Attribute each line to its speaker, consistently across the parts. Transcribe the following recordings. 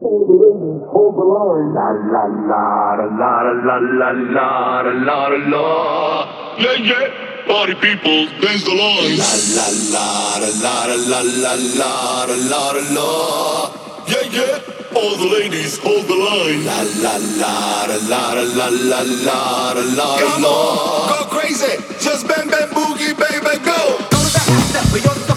Speaker 1: Hold. La la la la la la la la la la.
Speaker 2: Yeah yeah, party people, bends the line.
Speaker 1: La la la la la la la la la la.
Speaker 2: Yeah yeah, all the ladies hold the line.
Speaker 1: La la la la la la la la la la.
Speaker 2: Come on, go crazy, just bang bang boogie, baby, go.
Speaker 3: Go to the house, that's where you're.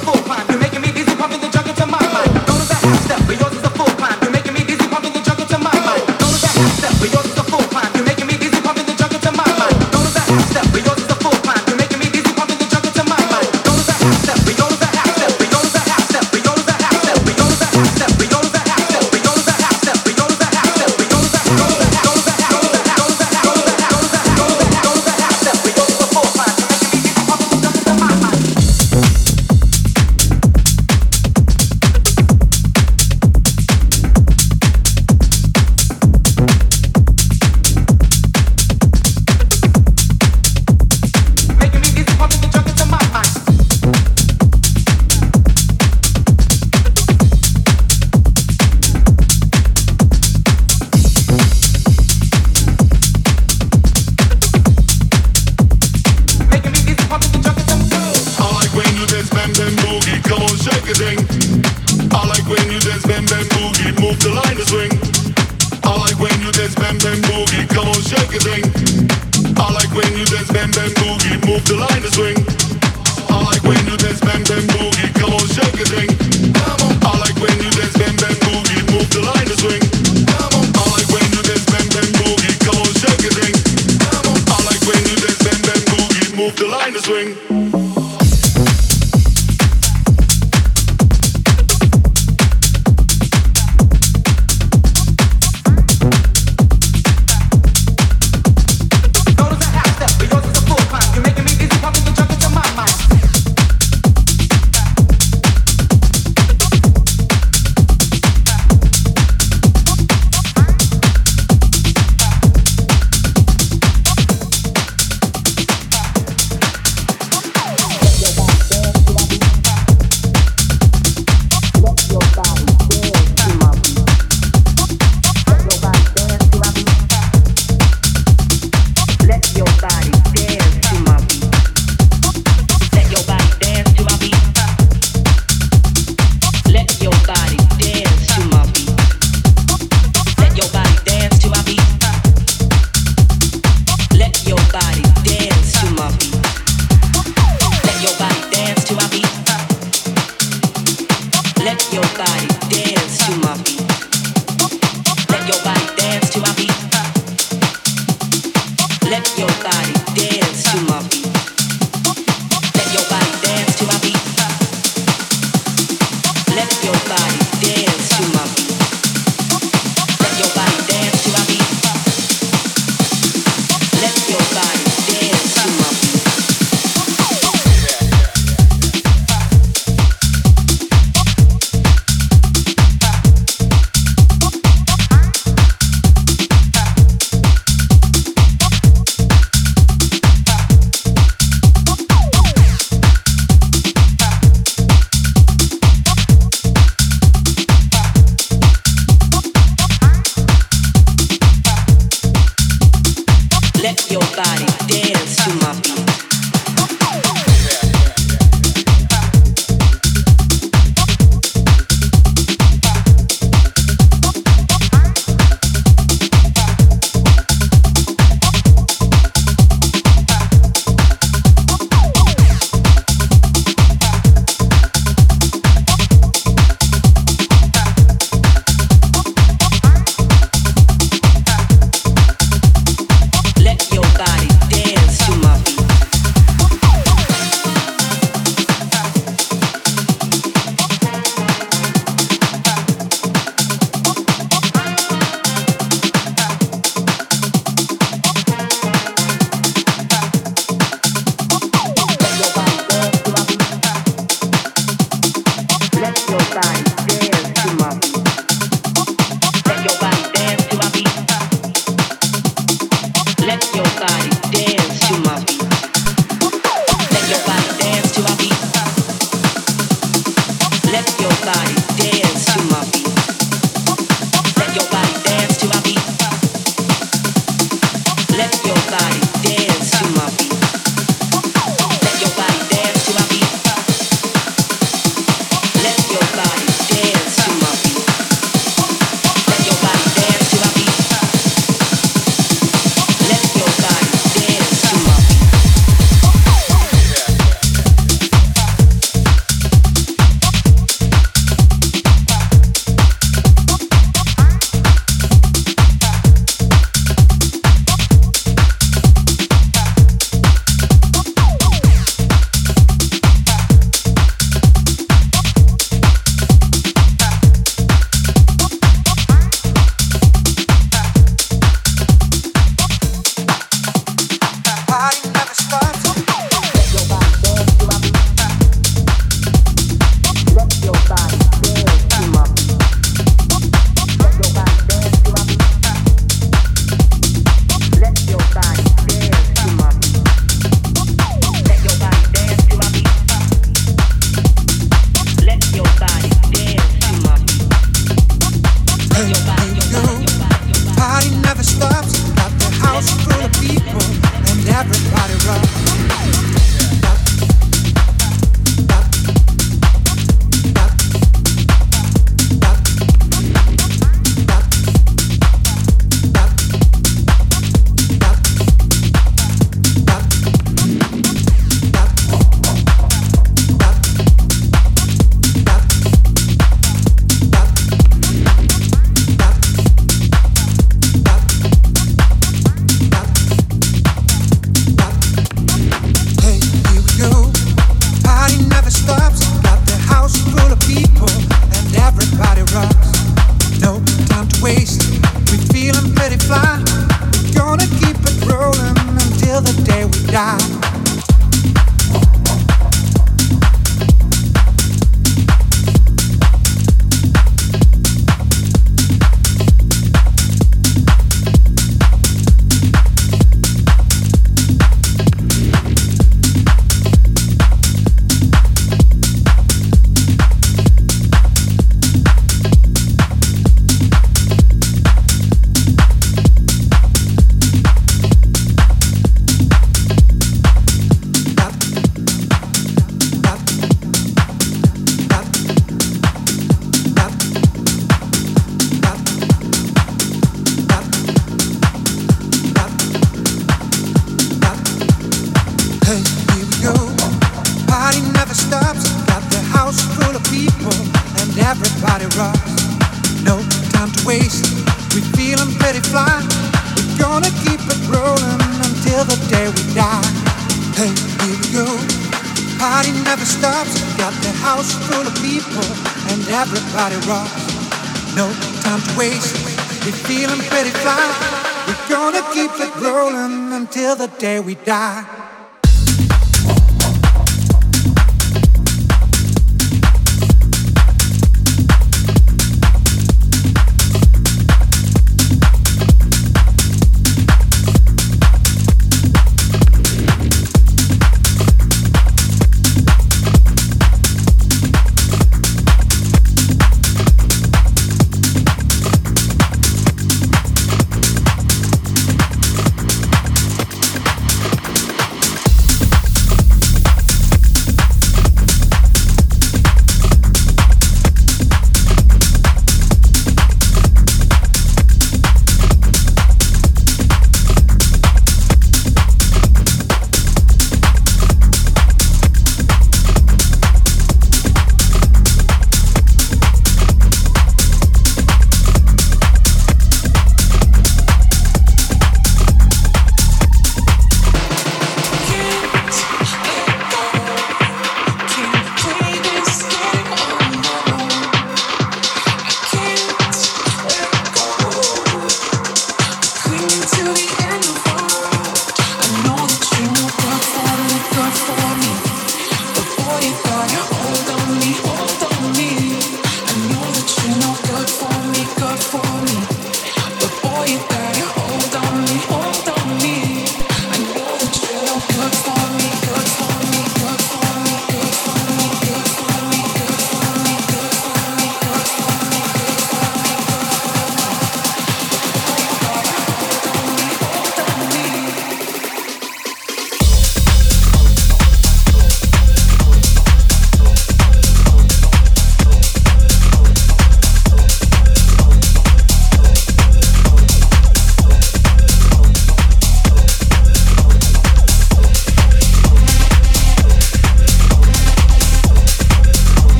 Speaker 2: swing.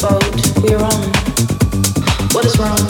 Speaker 2: boat we're on?
Speaker 3: What is
Speaker 4: wrong?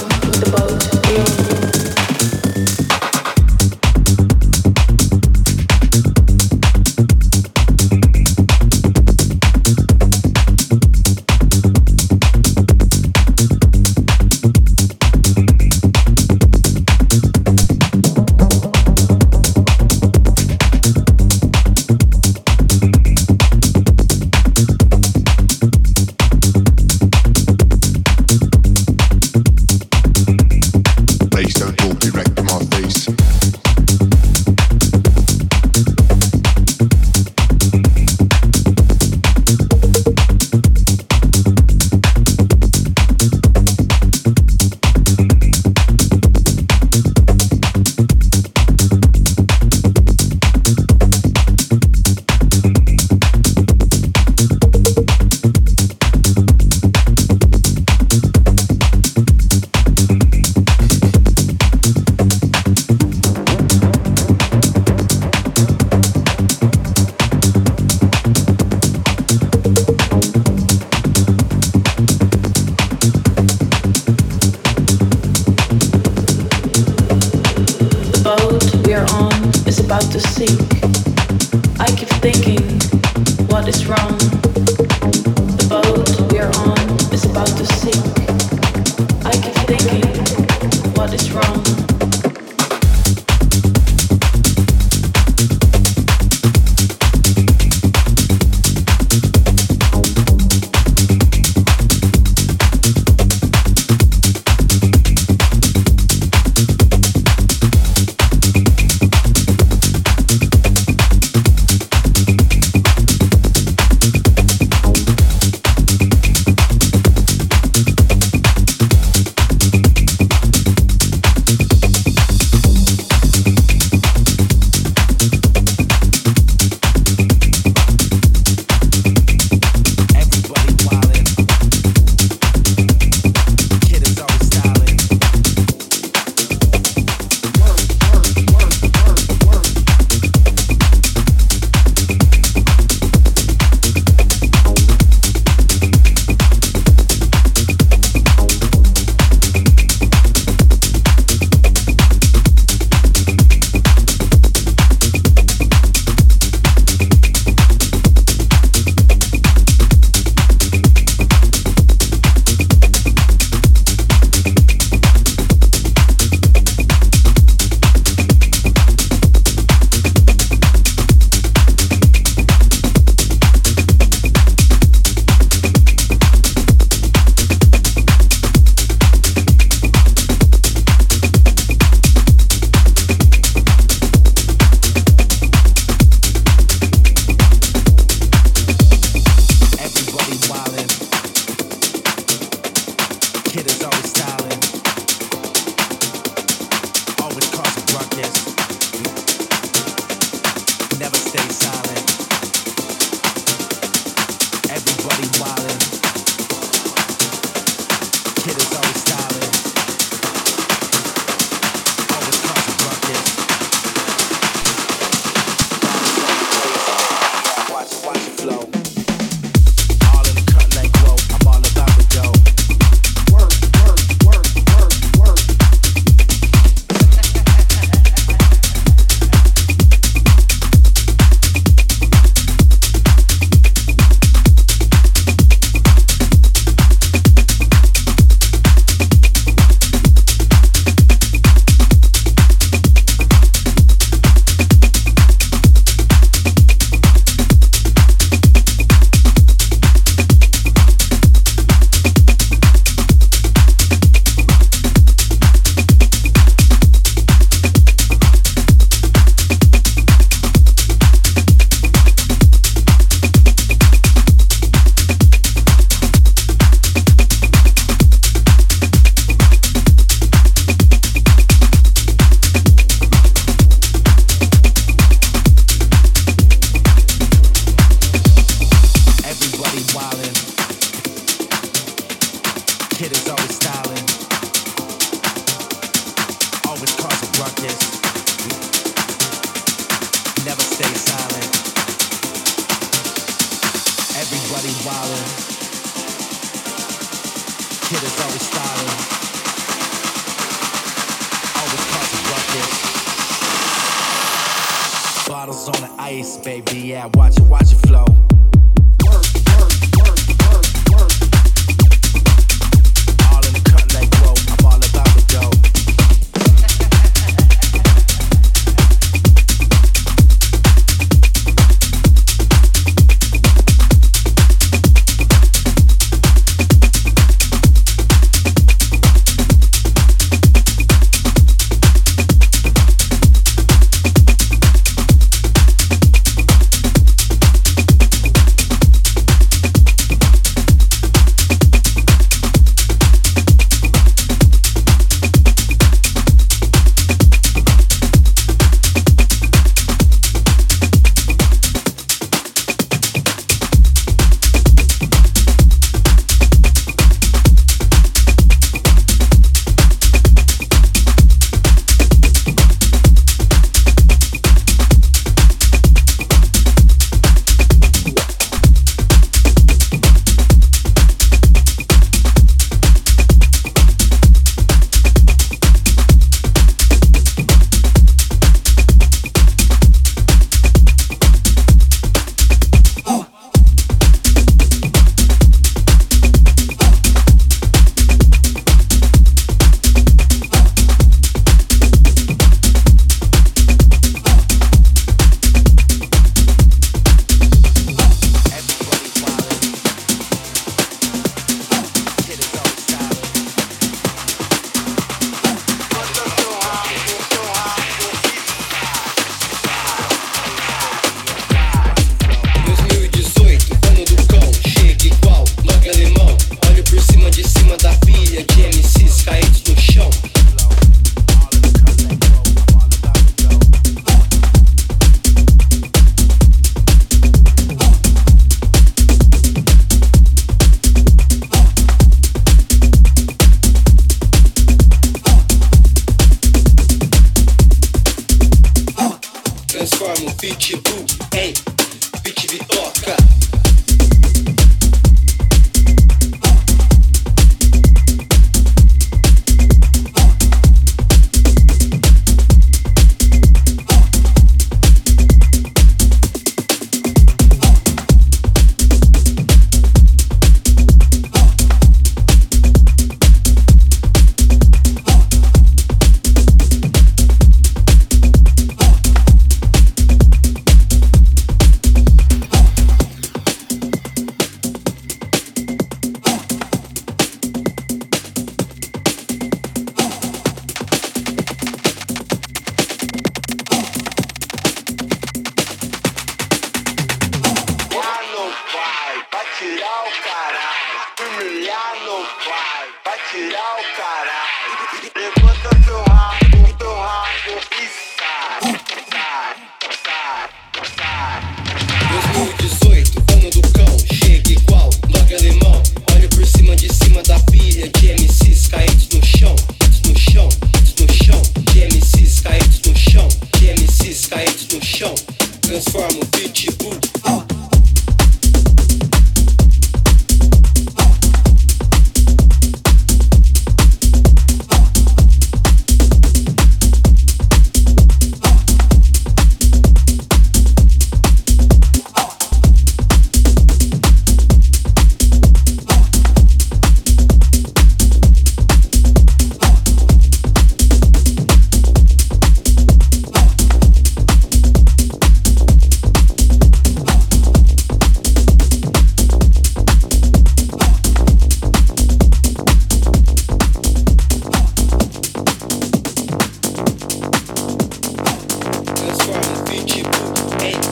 Speaker 4: Hey.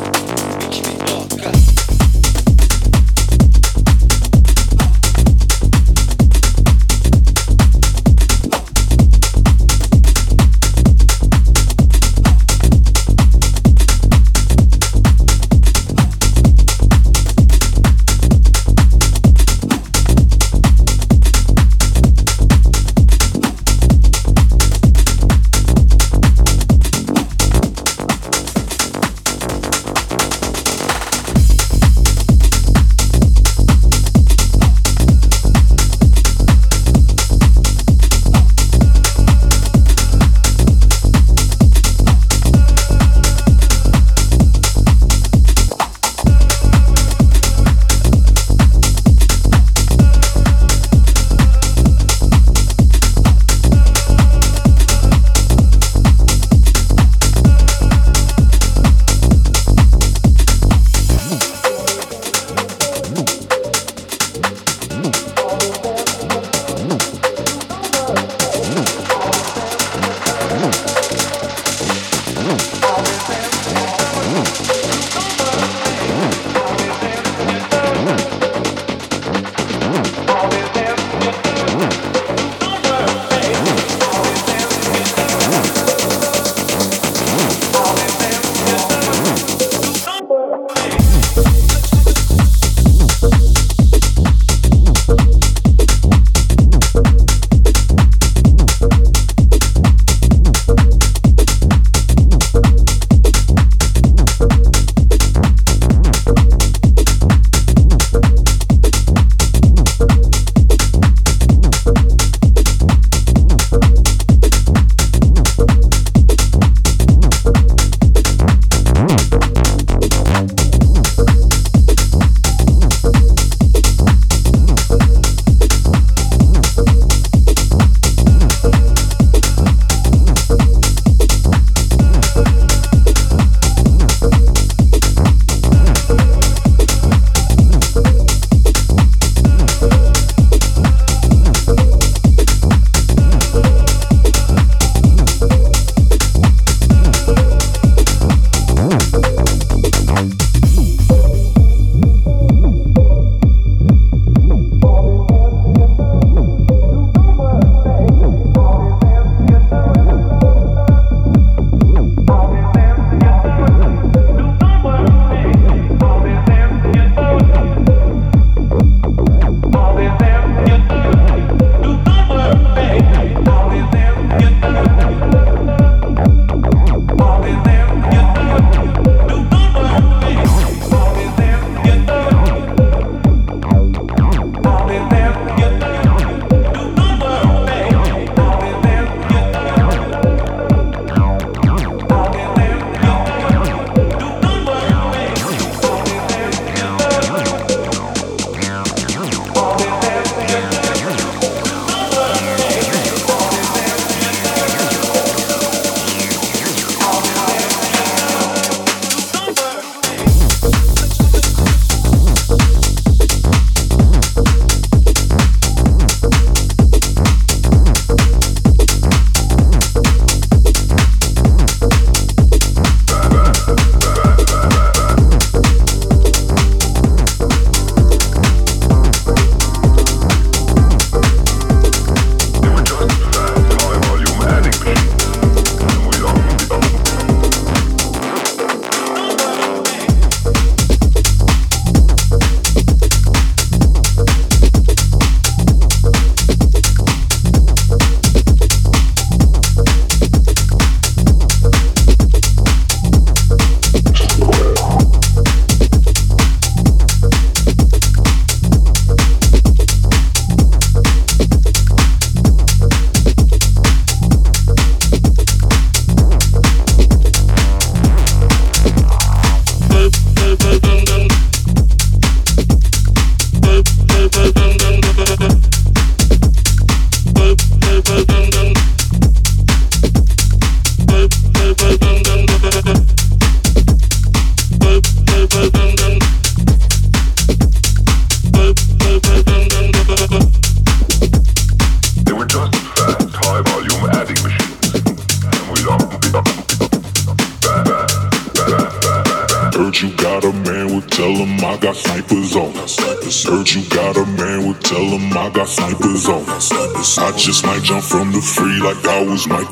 Speaker 4: Free like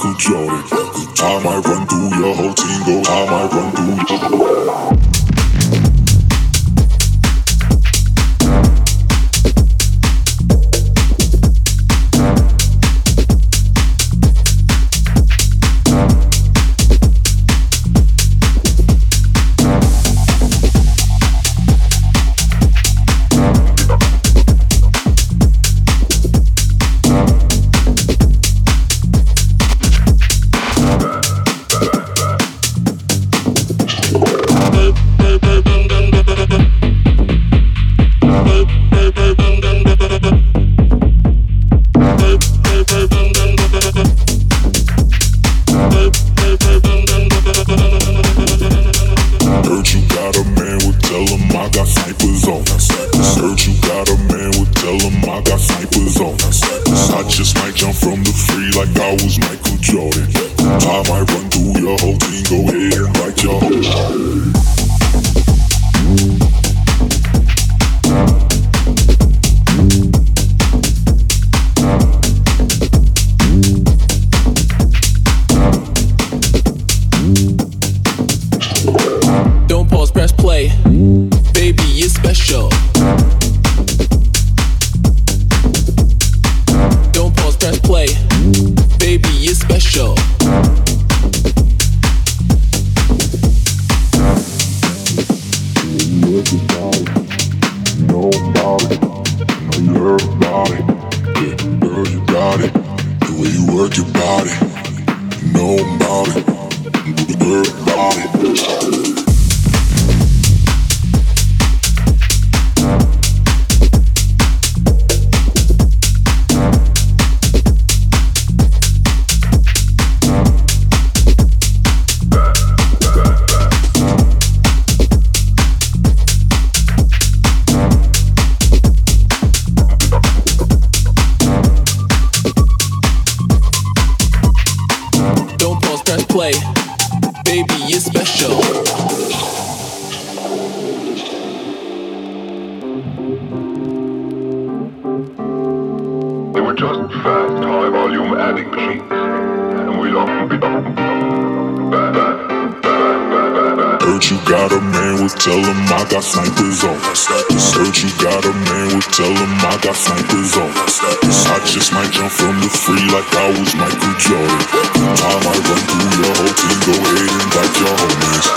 Speaker 4: machines, and we don't be.
Speaker 2: Heard you got a man, would tell him I got snipers on. Heard you got a man, would tell him I got snipers on. I just might jump from the free like I was Michael Jordan. I run through your whole team, go
Speaker 5: ahead and back your homies.